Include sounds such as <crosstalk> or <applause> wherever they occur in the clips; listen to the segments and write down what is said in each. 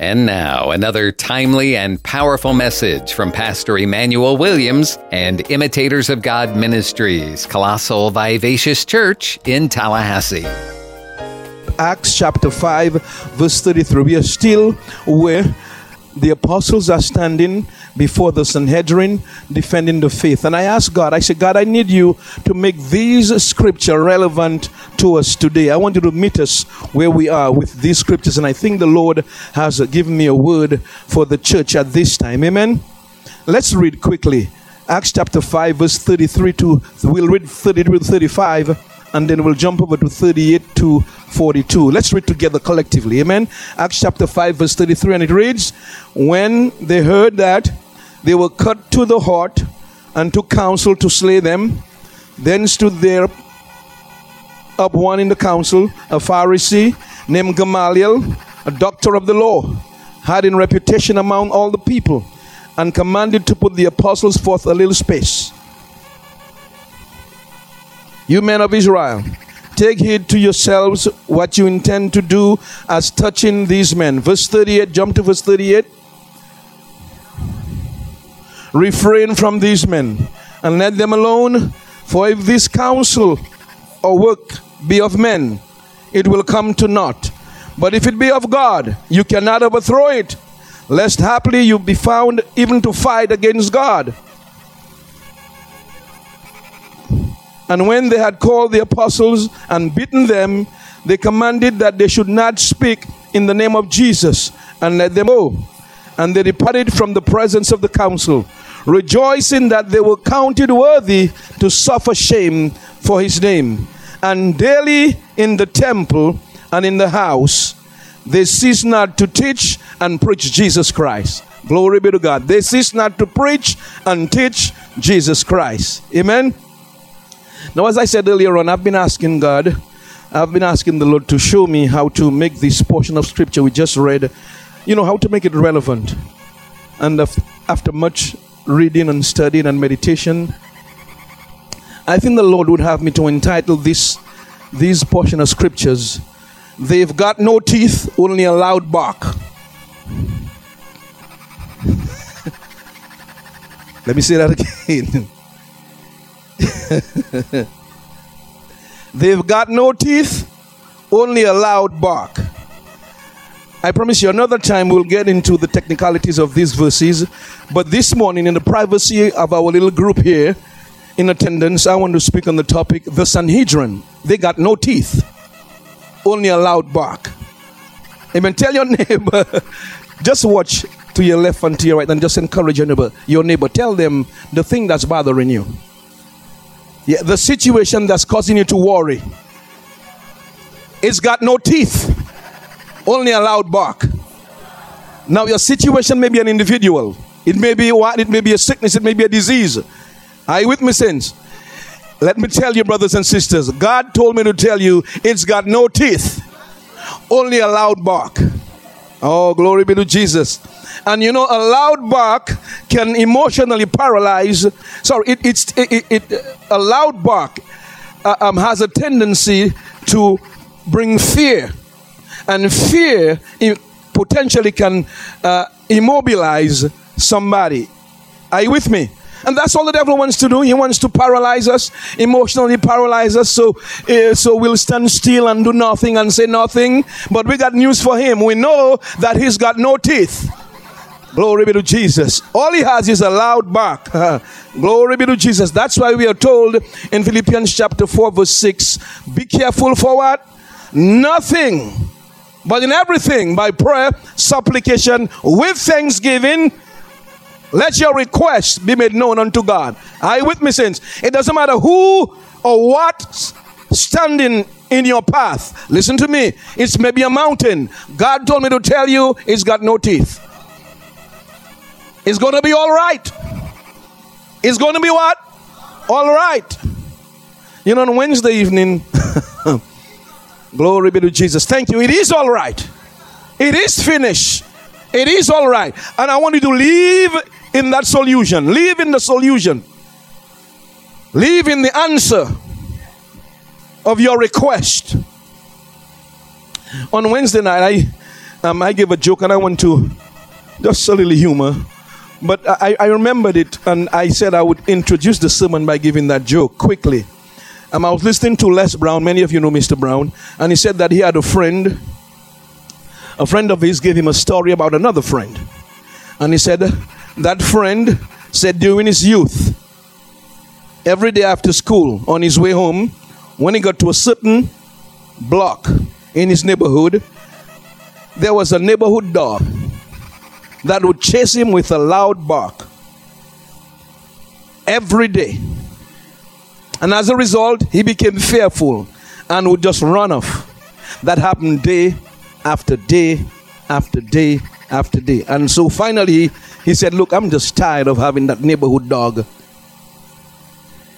And now, another timely and powerful message from Pastor Emmanuel Williams and Imitators of God Ministries, Colossal Vivacious Church in Tallahassee. Acts chapter 5, verse 33. We are still where the apostles are standing before the Sanhedrin defending the faith. And I asked God, I said, God, I need you to make these scripture relevant to us today. I want you to meet us where we are with these scriptures. And I think the Lord has given me a word for the church at this time. Amen. Let's read quickly. Acts chapter 5, verse 33 to, we'll read 33 to 35 and then we'll jump over to 38 to 42. Let's read together collectively. Amen. Acts chapter 5, verse 33, and it reads When they heard that, they were cut to the heart and took counsel to slay them. Then stood there up one in the council, a Pharisee named Gamaliel, a doctor of the law, had in reputation among all the people, and commanded to put the apostles forth a little space. You men of Israel, take heed to yourselves what you intend to do as touching these men. Verse 38, jump to verse 38. Refrain from these men and let them alone, for if this counsel or work be of men, it will come to naught. But if it be of God, you cannot overthrow it, lest haply you be found even to fight against God. And when they had called the apostles and beaten them, they commanded that they should not speak in the name of Jesus and let them go. And they departed from the presence of the council, rejoicing that they were counted worthy to suffer shame for his name. And daily in the temple and in the house, they ceased not to teach and preach Jesus Christ. Glory be to God. They cease not to preach and teach Jesus Christ. Amen. Now, as I said earlier on, I've been asking God, I've been asking the Lord to show me how to make this portion of scripture we just read, you know, how to make it relevant. And after much reading and studying and meditation, I think the Lord would have me to entitle this this portion of scriptures, They've got no teeth, only a loud bark. <laughs> Let me say that <laughs> again. <laughs> They've got no teeth, only a loud bark. I promise you another time we'll get into the technicalities of these verses. But this morning, in the privacy of our little group here in attendance, I want to speak on the topic the Sanhedrin. They got no teeth, only a loud bark. Amen. Tell your <laughs> neighbor, just watch to your left and to your right and just encourage your neighbor. Your neighbor, tell them the thing that's bothering you. Yeah, the situation that's causing you to worry. It's got no teeth, only a loud bark. Now, your situation may be an individual. It may be what? It may be a sickness. It may be a disease. Are you with me, saints? Let me tell you, brothers and sisters, God told me to tell you it's got no teeth, only a loud bark. Oh, glory be to Jesus. And you know, a loud bark can emotionally paralyze. Sorry, it, it's it, it, it a loud bark uh, um, has a tendency to bring fear, and fear potentially can uh, immobilize somebody. Are you with me? And that's all the devil wants to do. He wants to paralyze us, emotionally paralyze us, so uh, so we'll stand still and do nothing and say nothing. But we got news for him. We know that he's got no teeth. Glory be to Jesus. All he has is a loud bark. <laughs> Glory be to Jesus. That's why we are told in Philippians chapter 4, verse 6 be careful for what? Nothing. But in everything, by prayer, supplication, with thanksgiving, let your requests be made known unto God. Are you with me, saints? It doesn't matter who or what standing in your path. Listen to me. It's maybe a mountain. God told me to tell you it's got no teeth. It's going to be all right. It's going to be what? All right. You know, on Wednesday evening, <laughs> glory be to Jesus. Thank you. It is all right. It is finished. It is all right. And I want you to live in that solution. Live in the solution. Live in the answer of your request. On Wednesday night, I um, I gave a joke and I want to just a little humor. But I, I remembered it and I said I would introduce the sermon by giving that joke quickly. Um, I was listening to Les Brown. Many of you know Mr. Brown. And he said that he had a friend. A friend of his gave him a story about another friend. And he said that friend said during his youth, every day after school, on his way home, when he got to a certain block in his neighborhood, there was a neighborhood dog that would chase him with a loud bark every day. And as a result, he became fearful and would just run off. That happened day after day after day after day. And so finally, he said, Look, I'm just tired of having that neighborhood dog.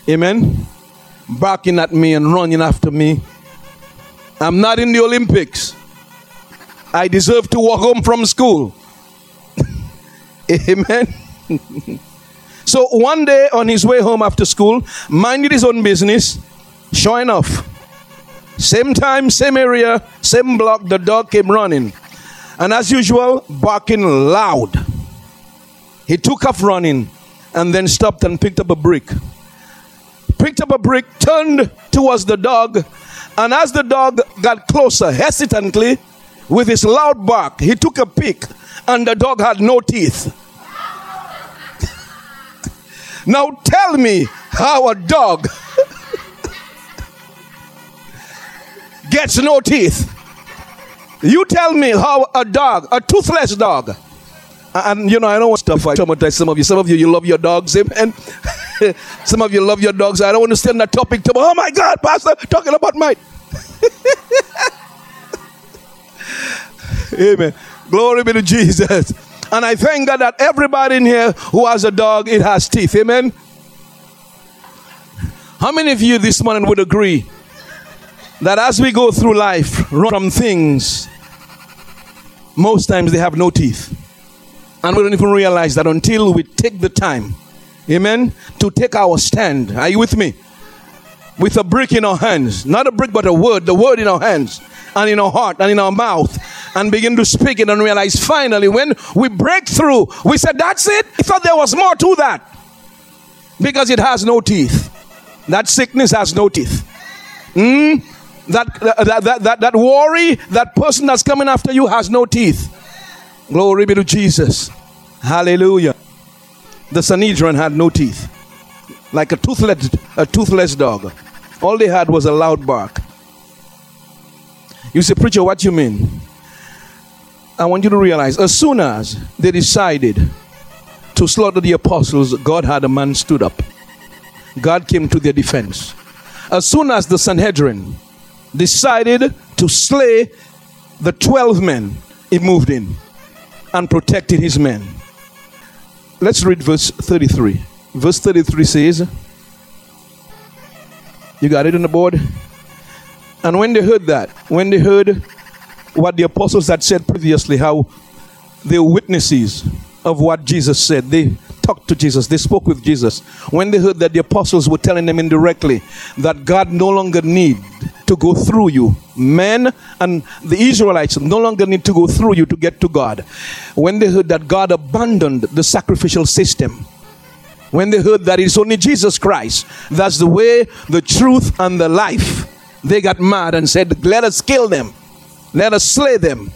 Amen. Barking at me and running after me. I'm not in the Olympics. I deserve to walk home from school. <laughs> Amen. <laughs> so one day on his way home after school, minded his own business, sure enough, same time, same area, same block, the dog came running. And as usual, barking loud. He took off running and then stopped and picked up a brick. Picked up a brick, turned towards the dog, and as the dog got closer, hesitantly, with his loud bark, he took a peek, and the dog had no teeth. <laughs> now tell me how a dog <laughs> gets no teeth. You tell me how a dog, a toothless dog, and you know, I don't want stuff I traumatize some of you. Some of you, you love your dogs, eh, amen. <laughs> some of you love your dogs. I don't understand that topic. To, oh my God, Pastor, talking about my. <laughs> amen. Glory be to Jesus. And I thank God that everybody in here who has a dog, it has teeth. Amen. How many of you this morning would agree that as we go through life, run from things, most times they have no teeth. And we don't even realize that until we take the time, amen, to take our stand. Are you with me? With a brick in our hands, not a brick, but a word, the word in our hands and in our heart and in our mouth, and begin to speak it and realize finally when we break through, we said, That's it. I thought there was more to that because it has no teeth. That sickness has no teeth. Mm? That, that, that, that, that worry, that person that's coming after you has no teeth. Glory be to Jesus. Hallelujah. The Sanhedrin had no teeth. Like a toothless, a toothless dog. All they had was a loud bark. You say, Preacher, what you mean? I want you to realize as soon as they decided to slaughter the apostles, God had a man stood up. God came to their defense. As soon as the Sanhedrin decided to slay the 12 men, he moved in and protected his men. Let's read verse 33. Verse 33 says, You got it on the board? And when they heard that, when they heard what the apostles had said previously, how they were witnesses of what Jesus said, they talked to Jesus, they spoke with Jesus. When they heard that the apostles were telling them indirectly that God no longer need to go through you, men and the Israelites no longer need to go through you to get to God. When they heard that God abandoned the sacrificial system, when they heard that it's only Jesus Christ, that's the way, the truth, and the life, they got mad and said, Let us kill them, let us slay them.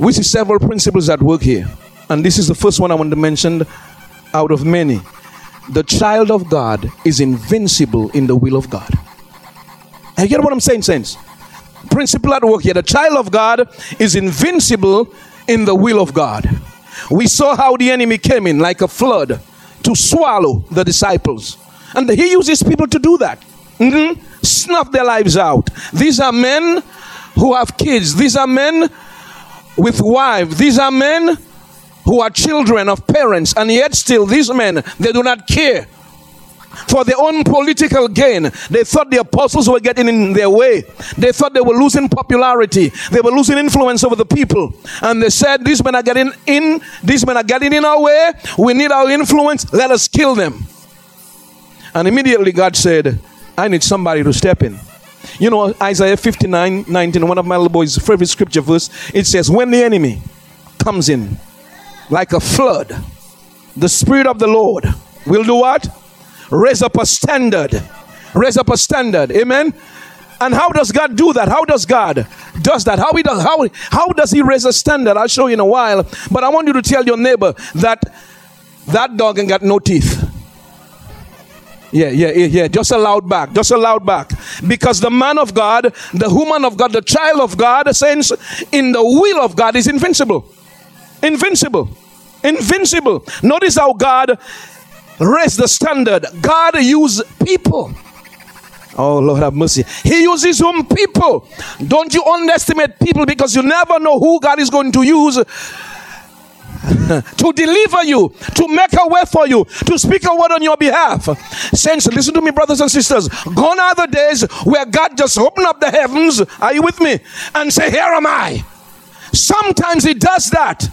We see several principles at work here. And this is the first one I want to mention out of many. The child of God is invincible in the will of God. You get what I'm saying, saints? Principle at work here. The child of God is invincible in the will of God. We saw how the enemy came in like a flood to swallow the disciples. And he uses people to do that. Mm-hmm. Snuff their lives out. These are men who have kids. These are men with wives. These are men who are children of parents, and yet still these men they do not care for their own political gain. They thought the apostles were getting in their way. They thought they were losing popularity. They were losing influence over the people. And they said, These men are getting in, these men are getting in our way. We need our influence. Let us kill them. And immediately God said, I need somebody to step in. You know, Isaiah 59 19, one of my little boys' favorite scripture verse, it says, When the enemy comes in like a flood, the Spirit of the Lord will do what? Raise up a standard. Raise up a standard. Amen. And how does God do that? How does God does that? How he does how how does he raise a standard? I'll show you in a while. But I want you to tell your neighbor that that dog ain't got no teeth. Yeah, yeah, yeah, yeah. Just a loud back. Just a loud back. Because the man of God, the woman of God, the child of God, says in the will of God is invincible. Invincible. Invincible. Notice how God raised the standard. God used people. Oh, Lord have mercy. He uses whom people. Don't you underestimate people because you never know who God is going to use <laughs> to deliver you, to make a way for you, to speak a word on your behalf. Saints, listen to me, brothers and sisters. Gone are the days where God just opened up the heavens. Are you with me? And say, Here am I. Sometimes He does that.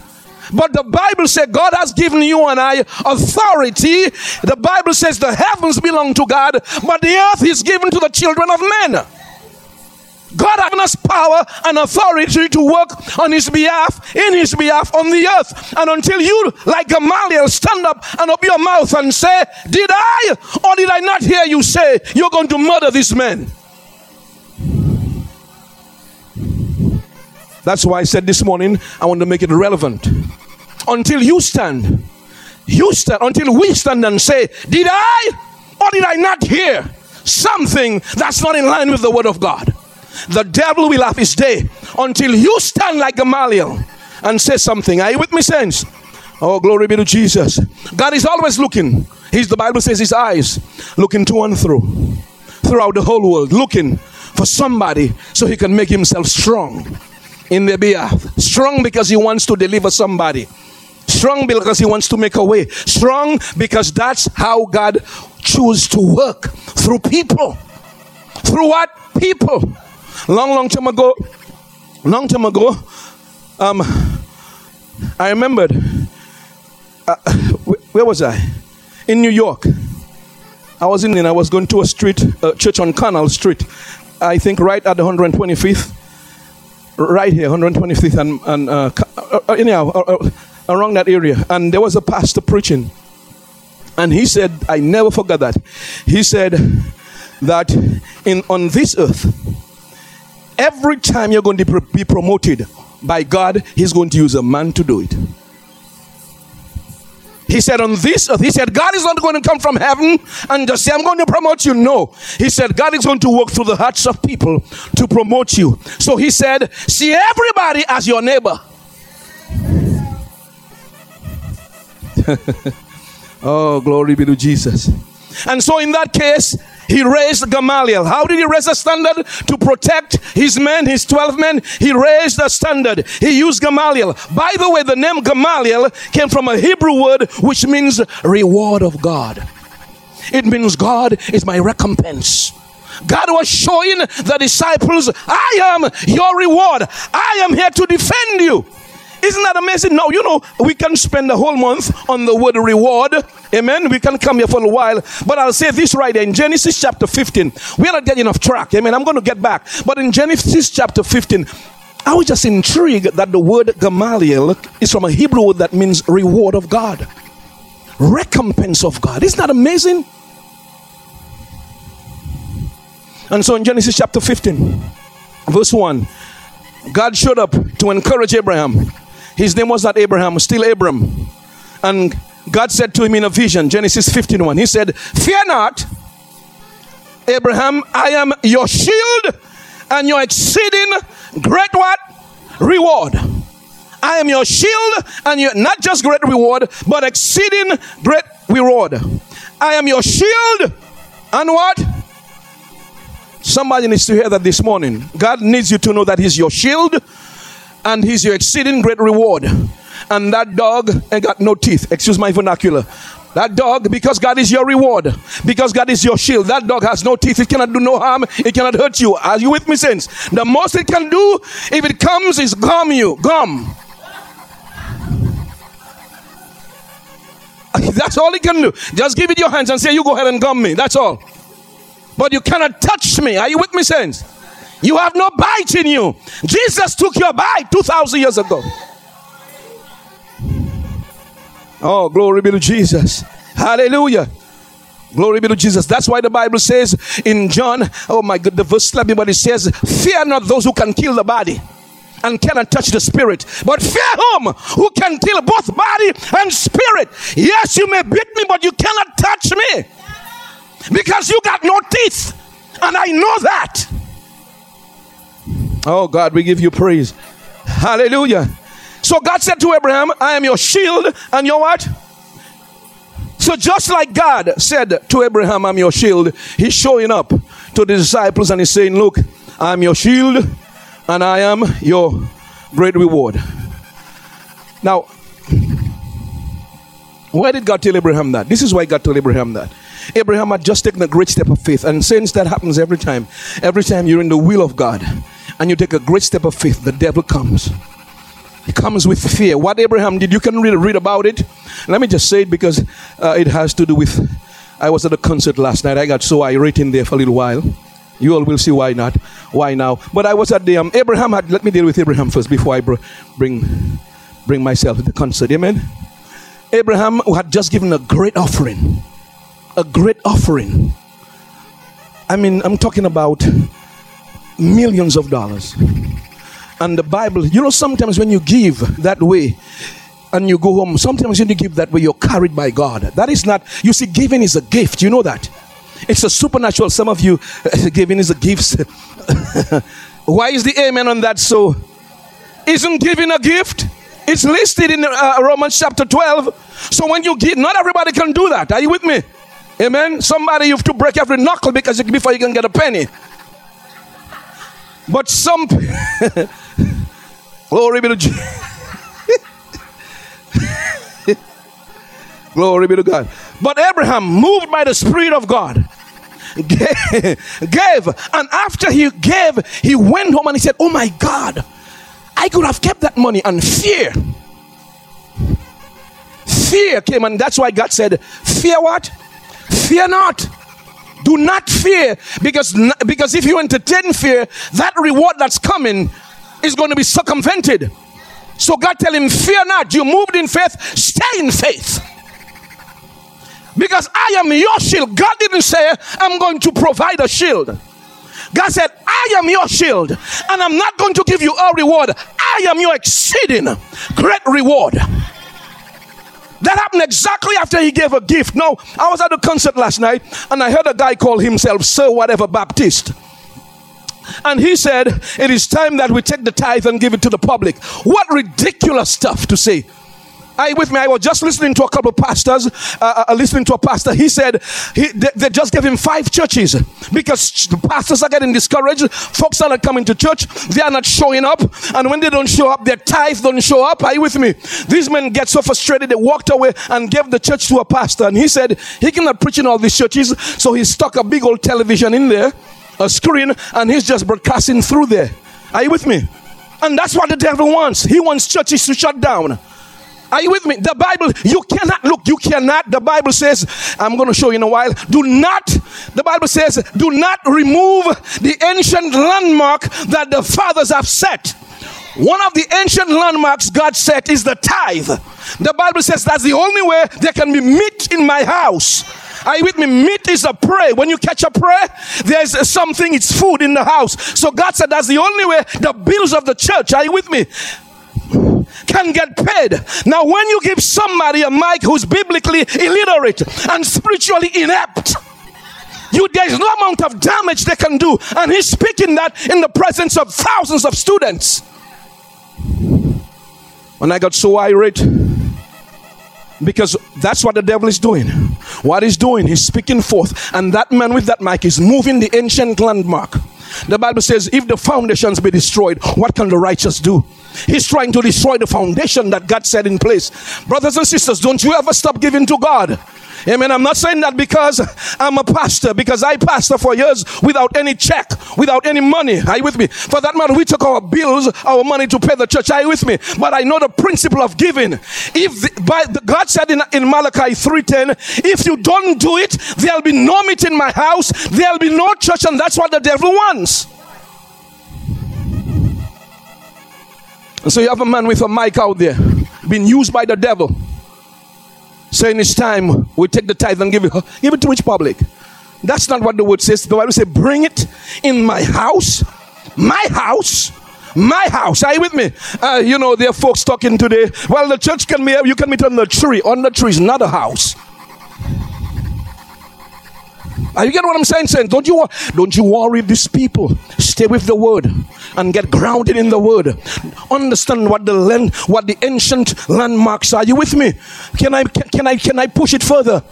But the Bible says God has given you and I authority. The Bible says the heavens belong to God, but the earth is given to the children of men. God has given us power and authority to work on His behalf, in His behalf on the earth. And until you, like Gamaliel, stand up and open your mouth and say, Did I or did I not hear you say you're going to murder this man? That's why I said this morning, I want to make it relevant. Until you stand, you stand, until we stand and say, Did I or did I not hear something that's not in line with the Word of God? The devil will have his day until you stand like Gamaliel and say something. Are you with me, saints? Oh, glory be to Jesus. God is always looking. He's the Bible says his eyes looking to and through, throughout the whole world, looking for somebody so he can make himself strong in their behalf. Strong because he wants to deliver somebody. Strong because he wants to make a way. Strong because that's how God chooses to work through people. Through what? People. Long, long time ago, long time ago, um, I remembered, uh, where was I? In New York. I was in, and I was going to a street, a church on Canal Street, I think right at the 125th, right here, 125th, and, and uh, uh, uh anyhow, uh, uh, around that area. And there was a pastor preaching. And he said, I never forgot that. He said that in on this earth, Every time you're going to be promoted by God, He's going to use a man to do it. He said, on this earth, he said, God is not going to come from heaven and just say, I'm going to promote you. No. He said, God is going to work through the hearts of people to promote you. So he said, see everybody as your neighbor. <laughs> oh, glory be to Jesus. And so in that case, he raised Gamaliel. How did he raise a standard? To protect his men, his 12 men. He raised a standard. He used Gamaliel. By the way, the name Gamaliel came from a Hebrew word which means reward of God. It means God is my recompense. God was showing the disciples, I am your reward. I am here to defend you. Isn't that amazing? Now, you know, we can spend the whole month on the word reward. Amen. We can come here for a while. But I'll say this right there in Genesis chapter 15. We're not getting off track. Amen. I'm going to get back. But in Genesis chapter 15, I was just intrigued that the word Gamaliel is from a Hebrew word that means reward of God, recompense of God. Isn't that amazing? And so in Genesis chapter 15, verse 1, God showed up to encourage Abraham. His name was not Abraham, still Abram. And God said to him in a vision, Genesis 15 1, He said, Fear not, Abraham, I am your shield and your exceeding great what? Reward. I am your shield and your not just great reward, but exceeding great reward. I am your shield and what? Somebody needs to hear that this morning. God needs you to know that He's your shield and he's your exceeding great reward. And that dog ain't got no teeth. Excuse my vernacular. That dog, because God is your reward, because God is your shield, that dog has no teeth. It cannot do no harm. It cannot hurt you. Are you with me, saints? The most it can do, if it comes, is gum you. Gum. <laughs> That's all it can do. Just give it your hands and say, You go ahead and gum me. That's all. but you cannot touch me. Are you with me, saints? You have no bite in you. Jesus took your bite 2,000 years ago. Oh, glory be to Jesus. Hallelujah. Glory be to Jesus. That's why the Bible says in John, oh my God, the verse let me, but it says, Fear not those who can kill the body and cannot touch the spirit, but fear him who can kill both body and spirit. Yes, you may beat me, but you cannot touch me because you got no teeth, and I know that. Oh God, we give you praise. Hallelujah. So God said to Abraham, I am your shield and your what? So just like God said to Abraham, I'm your shield, he's showing up to the disciples and he's saying, Look, I'm your shield and I am your great reward. Now, why did God tell Abraham that? This is why God told Abraham that. Abraham had just taken a great step of faith, and since that happens every time, every time you're in the will of God and you take a great step of faith, the devil comes. He comes with fear. What Abraham did, you can read, read about it. Let me just say it because uh, it has to do with. I was at a concert last night. I got so irate in there for a little while. You all will see why not, why now. But I was at the um, Abraham had. Let me deal with Abraham first before I br- bring bring myself to the concert. Amen. Abraham had just given a great offering, a great offering. I mean, I'm talking about millions of dollars. And the Bible, you know, sometimes when you give that way, and you go home, sometimes when you give that way, you're carried by God. That is not, you see, giving is a gift. You know that. It's a supernatural. Some of you, <laughs> giving is a gift. <laughs> Why is the amen on that so? Isn't giving a gift? It's listed in uh, Romans chapter 12. So when you give, not everybody can do that. Are you with me? Amen. Somebody you have to break every knuckle because before you can get a penny. But some <laughs> glory be to <laughs> glory be to God. But Abraham, moved by the Spirit of God, <laughs> gave, and after he gave, he went home and he said, Oh my God, I could have kept that money and fear. Fear came, and that's why God said, Fear what? Fear not. Do not fear because, because if you entertain fear, that reward that's coming is going to be circumvented. So God tell him, Fear not. You moved in faith, stay in faith. Because I am your shield. God didn't say, I'm going to provide a shield. God said, I am your shield, and I'm not going to give you a reward. I am your exceeding great reward. That happened exactly after he gave a gift. No, I was at a concert last night and I heard a guy call himself Sir Whatever Baptist. And he said, It is time that we take the tithe and give it to the public. What ridiculous stuff to say. Are you with me? I was just listening to a couple of pastors, uh, uh, listening to a pastor. He said he, they, they, just gave him five churches because the pastors are getting discouraged. Folks are not coming to church. They are not showing up. And when they don't show up, their tithe don't show up. Are you with me? These men get so frustrated. They walked away and gave the church to a pastor. And he said he cannot preach in all these churches. So he stuck a big old television in there, a screen, and he's just broadcasting through there. Are you with me? And that's what the devil wants. He wants churches to shut down. Are you with me? The Bible, you cannot look, you cannot. The Bible says, I'm going to show you in a while. Do not, the Bible says, do not remove the ancient landmark that the fathers have set. One of the ancient landmarks God set is the tithe. The Bible says that's the only way there can be meat in my house. Are you with me? Meat is a prey. When you catch a prey, there's something, it's food in the house. So God said that's the only way the bills of the church, are you with me? Can get paid. Now, when you give somebody a mic who's biblically illiterate and spiritually inept, you there's no amount of damage they can do, and he's speaking that in the presence of thousands of students. When I got so irate, because that's what the devil is doing. What he's doing, he's speaking forth, and that man with that mic is moving the ancient landmark. The Bible says, if the foundations be destroyed, what can the righteous do? He's trying to destroy the foundation that God set in place. Brothers and sisters, don't you ever stop giving to God. Amen. I'm not saying that because I'm a pastor, because I pastor for years without any check, without any money. Are you with me? For that matter, we took our bills, our money to pay the church. Are you with me? But I know the principle of giving. If the, by the, God said in, in Malachi 3:10, if you don't do it, there'll be no meat in my house, there'll be no church, and that's what the devil wants. So you have a man with a mic out there, being used by the devil saying it's time we take the tithe and give it, give it to which public? That's not what the word says. The Bible says, bring it in my house, my house, my house. Are you with me? Uh, you know, there are folks talking today. Well, the church can be, you can meet on the tree. On the tree is not a house. Are you getting what I'm saying? Saying, don't you don't you worry these people. Stay with the word and get grounded in the word. Understand what the land, what the ancient landmarks are. You with me? Can I can, can I can I push it further?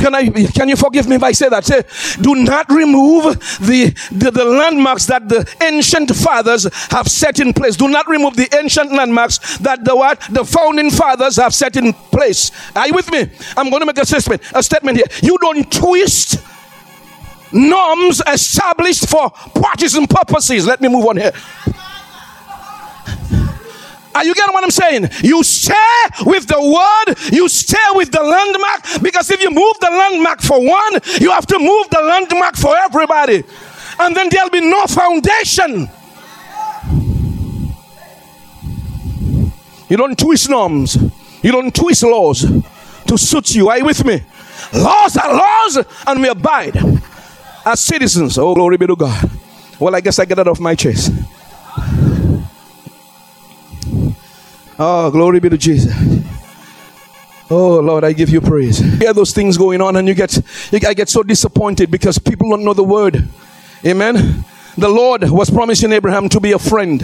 Can I can you forgive me if I say that? Say, do not remove the, the, the landmarks that the ancient fathers have set in place. Do not remove the ancient landmarks that the what the founding fathers have set in place. Are you with me? I'm going to make a statement. A statement here. You don't twist norms established for partisan purposes. Let me move on here. Are you getting what I'm saying? You stay with the word, you stay with the landmark, because if you move the landmark for one, you have to move the landmark for everybody. And then there'll be no foundation. You don't twist norms, you don't twist laws to suit you. Are you with me? Laws are laws, and we abide as citizens. Oh, glory be to God. Well, I guess I get that off my chest. Oh, glory be to Jesus. Oh Lord, I give you praise. Hear those things going on, and you get, you, I get so disappointed because people don't know the word. Amen. The Lord was promising Abraham to be a friend.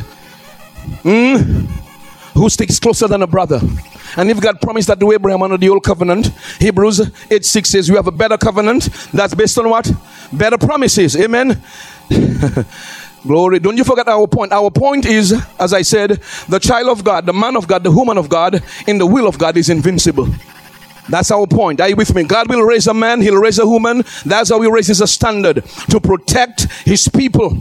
Mm? Who sticks closer than a brother? And if God promised that to Abraham under the old covenant, Hebrews 8 6 says, You have a better covenant that's based on what? Better promises. Amen. <laughs> Glory. Don't you forget our point. Our point is, as I said, the child of God, the man of God, the woman of God, in the will of God is invincible. That's our point. Are you with me? God will raise a man, he'll raise a woman. That's how he raises a standard to protect his people.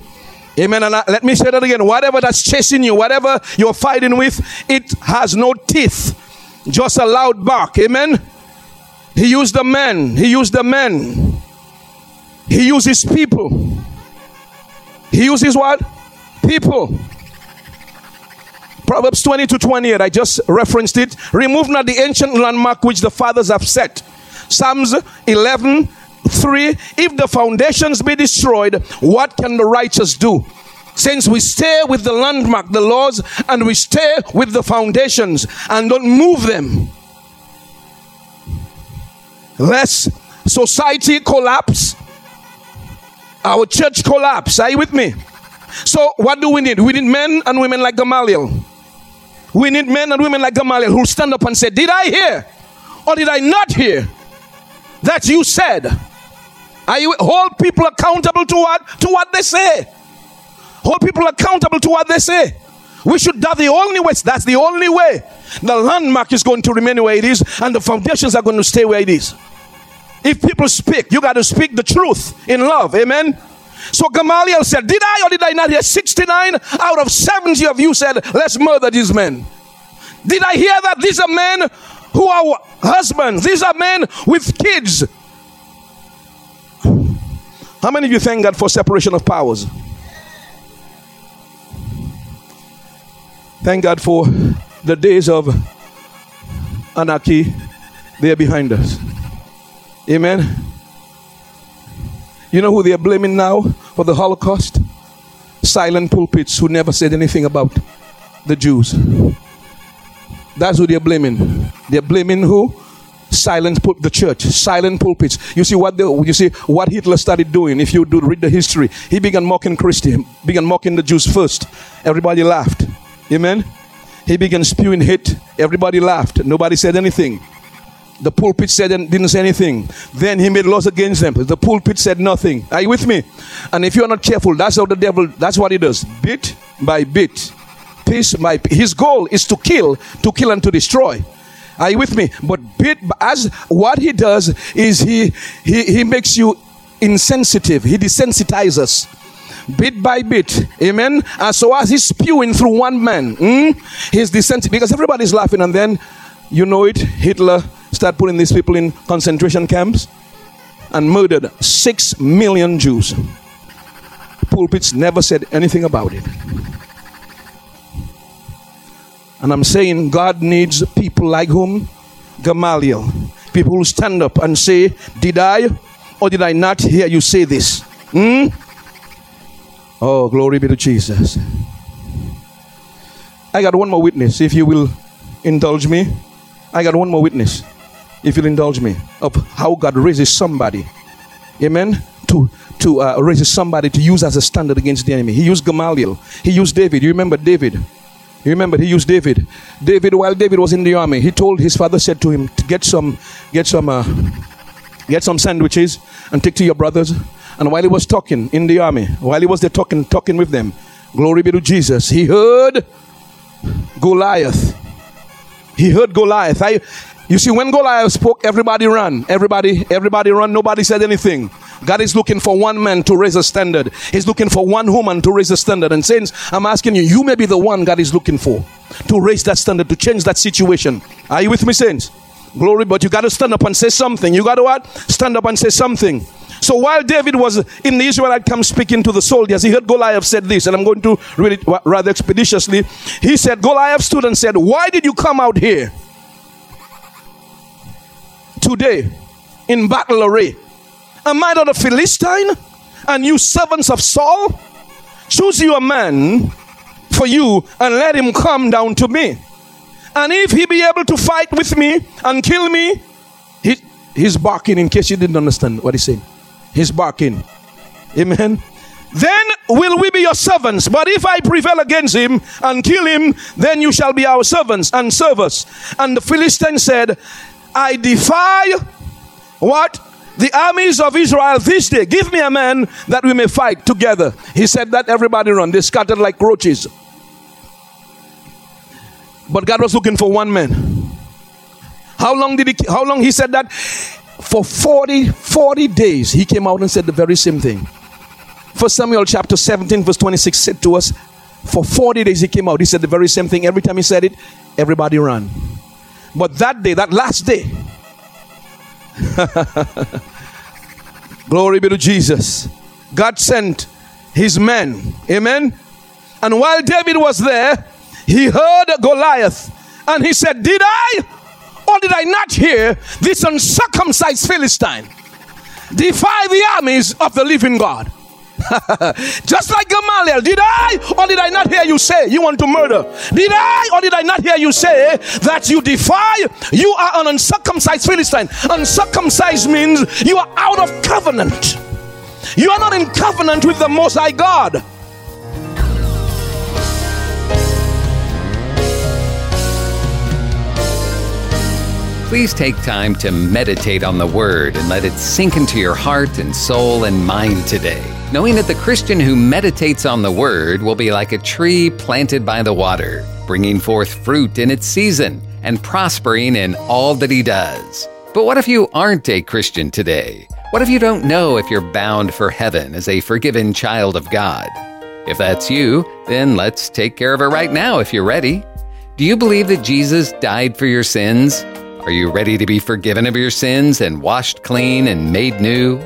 Amen. And I, let me say that again. Whatever that's chasing you, whatever you're fighting with, it has no teeth. Just a loud bark. Amen. He used the men. He used the men. He uses people. He uses what? People. Proverbs 20 to 28. I just referenced it. Remove not the ancient landmark which the fathers have set. Psalms 11 3. If the foundations be destroyed, what can the righteous do? Since we stay with the landmark, the laws, and we stay with the foundations and don't move them, lest society collapse, our church collapse. Are you with me? So, what do we need? We need men and women like Gamaliel. We need men and women like Gamaliel who stand up and say, Did I hear or did I not hear that you said? Are you hold people accountable to what to what they say? Hold people accountable to what they say. We should that the only way. That's the only way. The landmark is going to remain where it is, and the foundations are going to stay where it is. If people speak, you got to speak the truth in love. Amen. So Gamaliel said, Did I or did I not hear 69 out of 70 of you said, Let's murder these men? Did I hear that? These are men who are husbands, these are men with kids. How many of you thank God for separation of powers? Thank God for the days of anarchy, they are behind us. Amen. You know who they are blaming now for the Holocaust? Silent pulpits who never said anything about the Jews. That's who they're blaming. They're blaming who? silent pul- the church, silent pulpits. You see what the, you see what Hitler started doing. If you do read the history, he began mocking Christian, began mocking the Jews first. Everybody laughed. Amen. He began spewing hate. Everybody laughed. Nobody said anything. The pulpit said and didn't say anything. Then he made laws against them. The pulpit said nothing. Are you with me? And if you're not careful, that's how the devil. That's what he does. Bit by bit, piece by. Piece. His goal is to kill, to kill and to destroy. Are you with me? But bit as what he does is he he, he makes you insensitive. He desensitizes bit by bit. Amen. And so as he's spewing through one man, mm, he's desensitive because everybody's laughing, and then you know it, Hitler start putting these people in concentration camps and murdered six million Jews. Pulpits never said anything about it. And I'm saying God needs people like whom? Gamaliel. People who stand up and say, Did I or did I not hear you say this? Hmm? Oh, glory be to Jesus. I got one more witness, if you will indulge me. I got one more witness, if you'll indulge me, of how God raises somebody. Amen. To to uh, raise somebody to use as a standard against the enemy. He used Gamaliel. He used David. You remember David? You remember he used David. David, while David was in the army, he told his father said to him get some, get some, uh, get some sandwiches and take to your brothers. And while he was talking in the army, while he was there talking, talking with them, glory be to Jesus, he heard Goliath. He heard Goliath. I, you see, when Goliath spoke, everybody ran. Everybody, everybody ran. Nobody said anything. God is looking for one man to raise a standard. He's looking for one woman to raise a standard. And saints, I'm asking you, you may be the one God is looking for to raise that standard, to change that situation. Are you with me, saints? Glory, but you got to stand up and say something. You got to what? Stand up and say something. So while David was in the Israelite camp speaking to the soldiers, he heard Goliath said this, and I'm going to read it rather expeditiously. He said, Goliath stood and said, Why did you come out here today in battle array? Am I not a Philistine? And you servants of Saul? Choose you a man for you and let him come down to me. And if he be able to fight with me and kill me, he, he's barking in case you didn't understand what he's saying. He's barking. Amen. Then will we be your servants. But if I prevail against him and kill him, then you shall be our servants and serve us. And the Philistine said, I defy what? the armies of Israel this day. Give me a man that we may fight together. He said that everybody run. They scattered like roaches. But God was looking for one man. How long did he how long he said that? For 40 40 days he came out and said the very same thing. First Samuel chapter 17 verse 26 said to us for 40 days he came out he said the very same thing every time he said it everybody ran. But that day that last day <laughs> Glory be to Jesus. God sent his men. Amen. And while David was there, he heard Goliath and he said, Did I or did I not hear this uncircumcised Philistine defy the armies of the living God? <laughs> Just like Gamaliel, did I or did I not hear you say you want to murder? Did I or did I not hear you say that you defy? You are an uncircumcised Philistine. Uncircumcised means you are out of covenant. You are not in covenant with the Most High God. Please take time to meditate on the Word and let it sink into your heart and soul and mind today knowing that the Christian who meditates on the Word will be like a tree planted by the water, bringing forth fruit in its season and prospering in all that he does. But what if you aren't a Christian today? What if you don't know if you're bound for heaven as a forgiven child of God? If that's you, then let's take care of it right now if you're ready. Do you believe that Jesus died for your sins? Are you ready to be forgiven of your sins and washed clean and made new?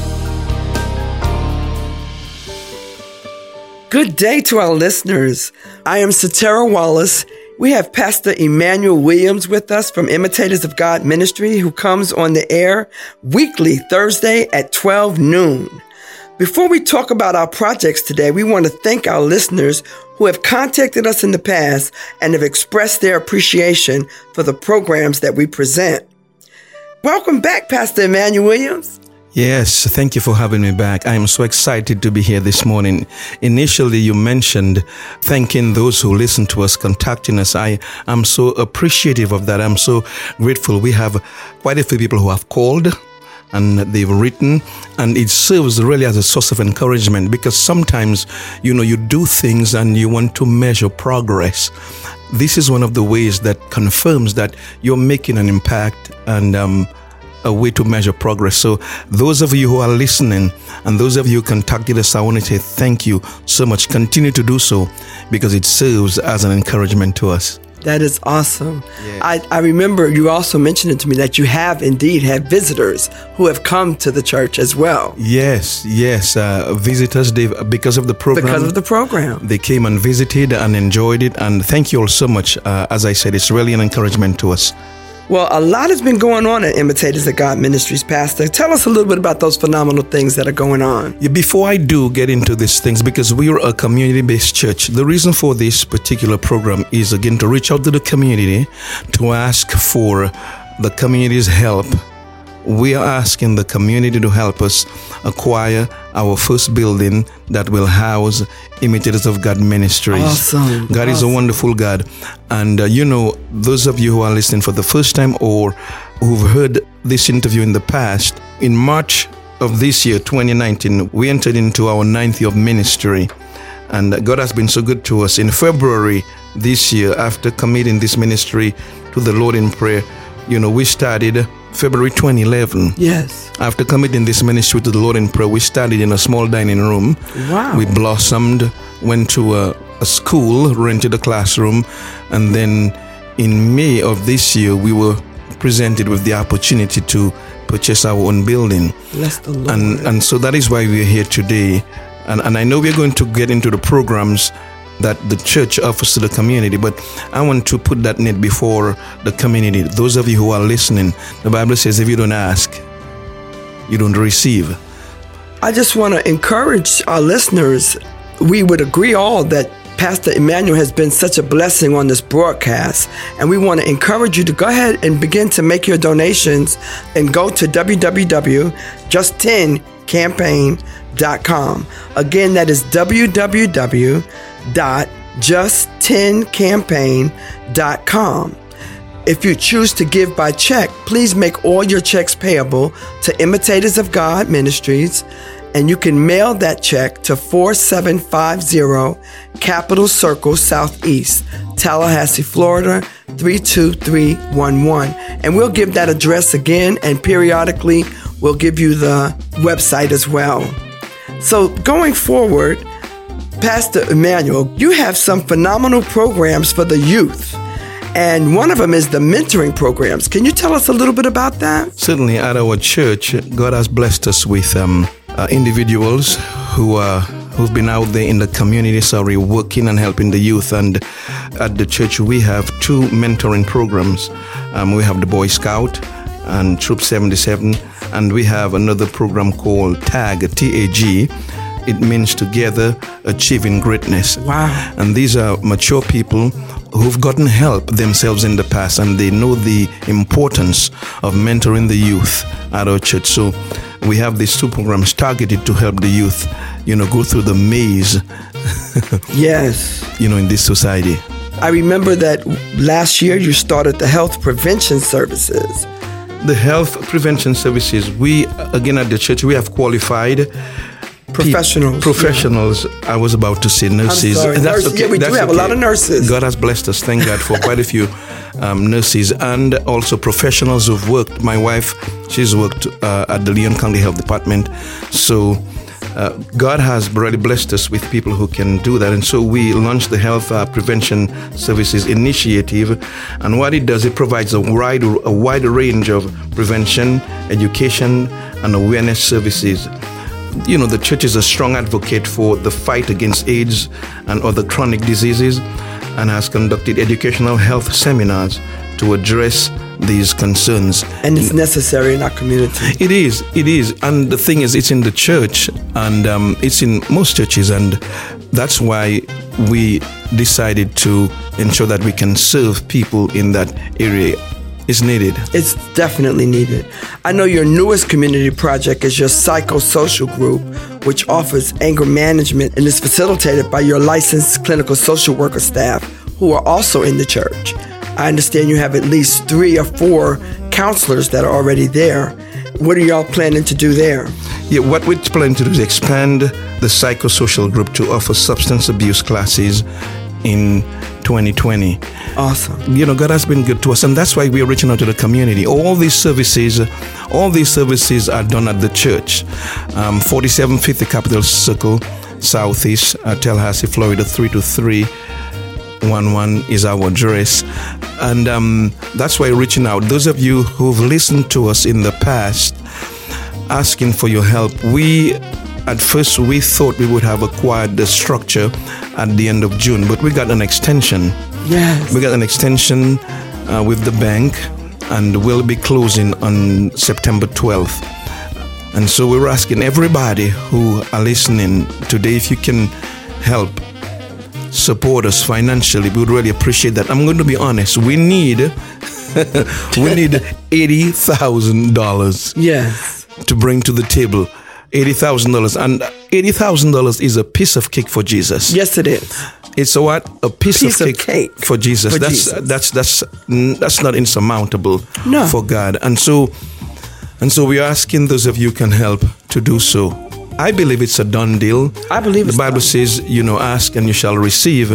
Good day to our listeners. I am Satara Wallace. We have Pastor Emmanuel Williams with us from Imitators of God Ministry, who comes on the air weekly Thursday at 12 noon. Before we talk about our projects today, we want to thank our listeners who have contacted us in the past and have expressed their appreciation for the programs that we present. Welcome back, Pastor Emmanuel Williams. Yes, thank you for having me back. I am so excited to be here this morning. Initially, you mentioned thanking those who listen to us, contacting us. I am so appreciative of that. I'm so grateful. We have quite a few people who have called and they've written and it serves really as a source of encouragement because sometimes you know you do things and you want to measure progress this is one of the ways that confirms that you're making an impact and um, a way to measure progress. So, those of you who are listening and those of you who contacted us, I want to say thank you so much. Continue to do so because it serves as an encouragement to us. That is awesome. Yeah. I, I remember you also mentioned it to me that you have indeed had visitors who have come to the church as well. Yes, yes. Uh, visitors, they because of the program. Because of the program. They came and visited and enjoyed it. And thank you all so much. Uh, as I said, it's really an encouragement to us. Well, a lot has been going on at Imitators of God Ministries, Pastor. Tell us a little bit about those phenomenal things that are going on. Before I do get into these things, because we are a community based church, the reason for this particular program is again to reach out to the community to ask for the community's help we are asking the community to help us acquire our first building that will house imitators of God ministries. Awesome. God awesome. is a wonderful God. And uh, you know, those of you who are listening for the first time or who've heard this interview in the past, in March of this year, 2019, we entered into our ninth year of ministry. And God has been so good to us. In February this year, after committing this ministry to the Lord in prayer, you know, we started February 2011. Yes. After committing this ministry to the Lord in prayer, we started in a small dining room. Wow. We blossomed, went to a, a school, rented a classroom, and then in May of this year, we were presented with the opportunity to purchase our own building. Bless the Lord. And, and so that is why we are here today. And, and I know we're going to get into the programs that the church offers to the community. But I want to put that net before the community. Those of you who are listening, the Bible says if you don't ask, you don't receive. I just want to encourage our listeners. We would agree all that Pastor Emmanuel has been such a blessing on this broadcast, and we want to encourage you to go ahead and begin to make your donations and go to www.just10campaign.com. Again, that is www www.just10campaign.com. If you choose to give by check, please make all your checks payable to Imitators of God Ministries, and you can mail that check to 4750 Capital Circle Southeast, Tallahassee, Florida 32311. And we'll give that address again, and periodically we'll give you the website as well. So going forward, Pastor Emmanuel, you have some phenomenal programs for the youth. And one of them is the mentoring programs. Can you tell us a little bit about that? Certainly, at our church, God has blessed us with um, uh, individuals who are who've been out there in the community, sorry, working and helping the youth. And at the church, we have two mentoring programs. Um, we have the Boy Scout and Troop 77, and we have another program called TAG, T A G it means together achieving greatness. Wow. And these are mature people who've gotten help themselves in the past and they know the importance of mentoring the youth at our church. So we have these two programs targeted to help the youth, you know, go through the maze. <laughs> yes. You know, in this society. I remember that last year you started the health prevention services. The health prevention services, we, again at the church, we have qualified Professionals. professionals. I was about to say nurses. sorry. That's Nurse- yeah, we do That's have a lot of nurses. God has blessed us. Thank God for quite a few um, nurses and also professionals who've worked. My wife, she's worked uh, at the Leon County Health Department. So uh, God has really blessed us with people who can do that. And so we launched the Health uh, Prevention Services Initiative. And what it does, it provides a wide, a wide range of prevention, education, and awareness services you know, the church is a strong advocate for the fight against AIDS and other chronic diseases and has conducted educational health seminars to address these concerns. And it's necessary in our community. It is, it is. And the thing is, it's in the church and um, it's in most churches. And that's why we decided to ensure that we can serve people in that area. It's needed. It's definitely needed. I know your newest community project is your psychosocial group, which offers anger management and is facilitated by your licensed clinical social worker staff who are also in the church. I understand you have at least three or four counselors that are already there. What are y'all planning to do there? Yeah, what we're planning to do is expand the psychosocial group to offer substance abuse classes in 2020. Awesome. You know, God has been good to us, and that's why we are reaching out to the community. All these services, all these services are done at the church. Um, 4750 Capital Circle, Southeast, uh, Tallahassee, Florida, 32311 is our address. And um, that's why we're reaching out. Those of you who've listened to us in the past, asking for your help, we at first we thought we would have acquired the structure at the end of June, but we got an extension. Yes. We got an extension uh, with the bank, and we'll be closing on September 12th. And so we're asking everybody who are listening today if you can help support us financially. We would really appreciate that. I'm going to be honest. We need <laughs> we need eighty thousand dollars Yes. to bring to the table. Eighty thousand dollars, and eighty thousand dollars is a piece of cake for Jesus. Yes, it is. It's a what? A piece, Piece of, of cake cake for Jesus. for that's Jesus. that's that's that's not insurmountable No. for God. And so and so we are asking those of you can help to do so. I believe it's a done deal. I believe the it's Bible done. says, you know, ask and you shall receive,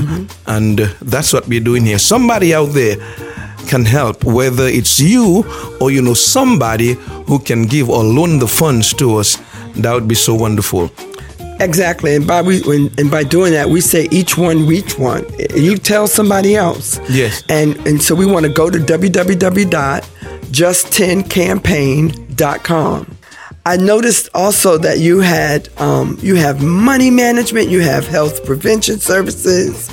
and uh, that's what we're doing here. Somebody out there can help, whether it's you or you know somebody who can give or loan the funds to us. That would be so wonderful. Exactly, and by we and by doing that, we say each one reach one. You tell somebody else. Yes. And and so we want to go to www.just10campaign.com. I noticed also that you had um, you have money management, you have health prevention services,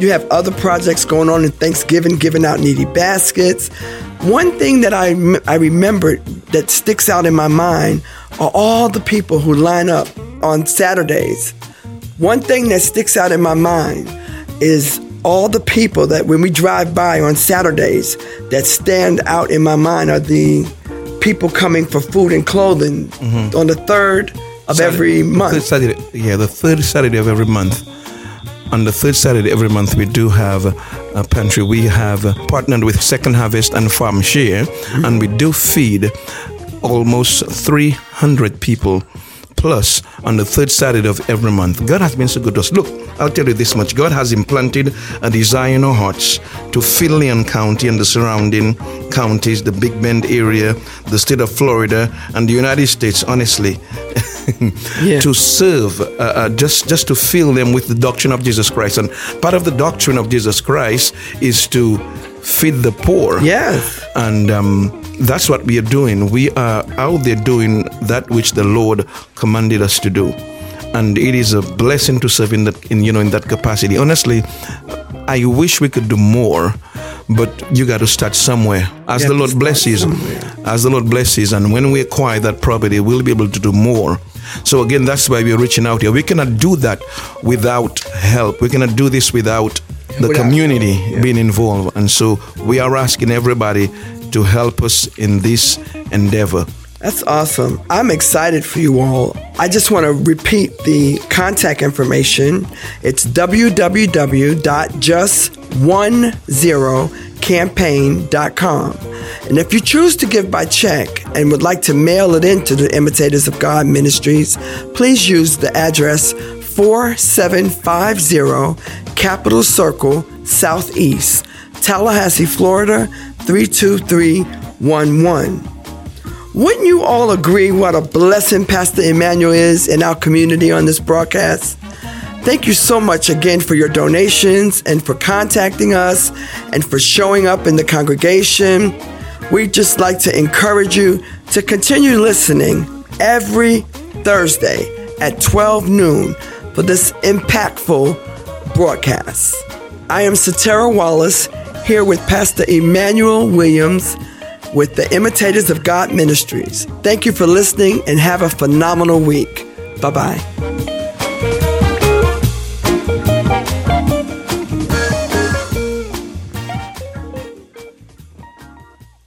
you have other projects going on in Thanksgiving, giving out needy baskets. One thing that I I remembered that sticks out in my mind are all the people who line up on Saturdays. One thing that sticks out in my mind is all the people that when we drive by on Saturdays that stand out in my mind are the people coming for food and clothing mm-hmm. on the third of every Saturday- the month. Saturday, yeah, the third Saturday of every month. On the third Saturday every month, we do have a pantry. We have partnered with Second Harvest and Farm Share, and we do feed almost 300 people plus on the third Saturday of every month. God has been so good to us. Look, I'll tell you this much God has implanted a desire in our hearts to fill Leon County and the surrounding counties, the Big Bend area, the state of Florida, and the United States, honestly, <laughs> Yeah. to serve, uh, uh, just, just to fill them with the doctrine of Jesus Christ. And part of the doctrine of Jesus Christ is to feed the poor. Yes. And um, that's what we are doing. We are out there doing that which the Lord commanded us to do. And it is a blessing to serve in that, in, you know, in that capacity. Honestly, I wish we could do more, but you got to start somewhere. As the Lord blesses, somewhere. as the Lord blesses, and when we acquire that property, we'll be able to do more. So again, that's why we're reaching out here. We cannot do that without help. We cannot do this without the Without- community being involved. And so we are asking everybody to help us in this endeavor. That's awesome. I'm excited for you all. I just want to repeat the contact information. It's www.just10campaign.com. And if you choose to give by check and would like to mail it into the Imitators of God Ministries, please use the address 4750 Capital Circle Southeast, Tallahassee, Florida 32311. Wouldn't you all agree what a blessing Pastor Emmanuel is in our community on this broadcast? Thank you so much again for your donations and for contacting us and for showing up in the congregation. We'd just like to encourage you to continue listening every Thursday at 12 noon for this impactful broadcast. I am Satara Wallace here with Pastor Emmanuel Williams with the Imitators of God Ministries. Thank you for listening and have a phenomenal week. Bye bye.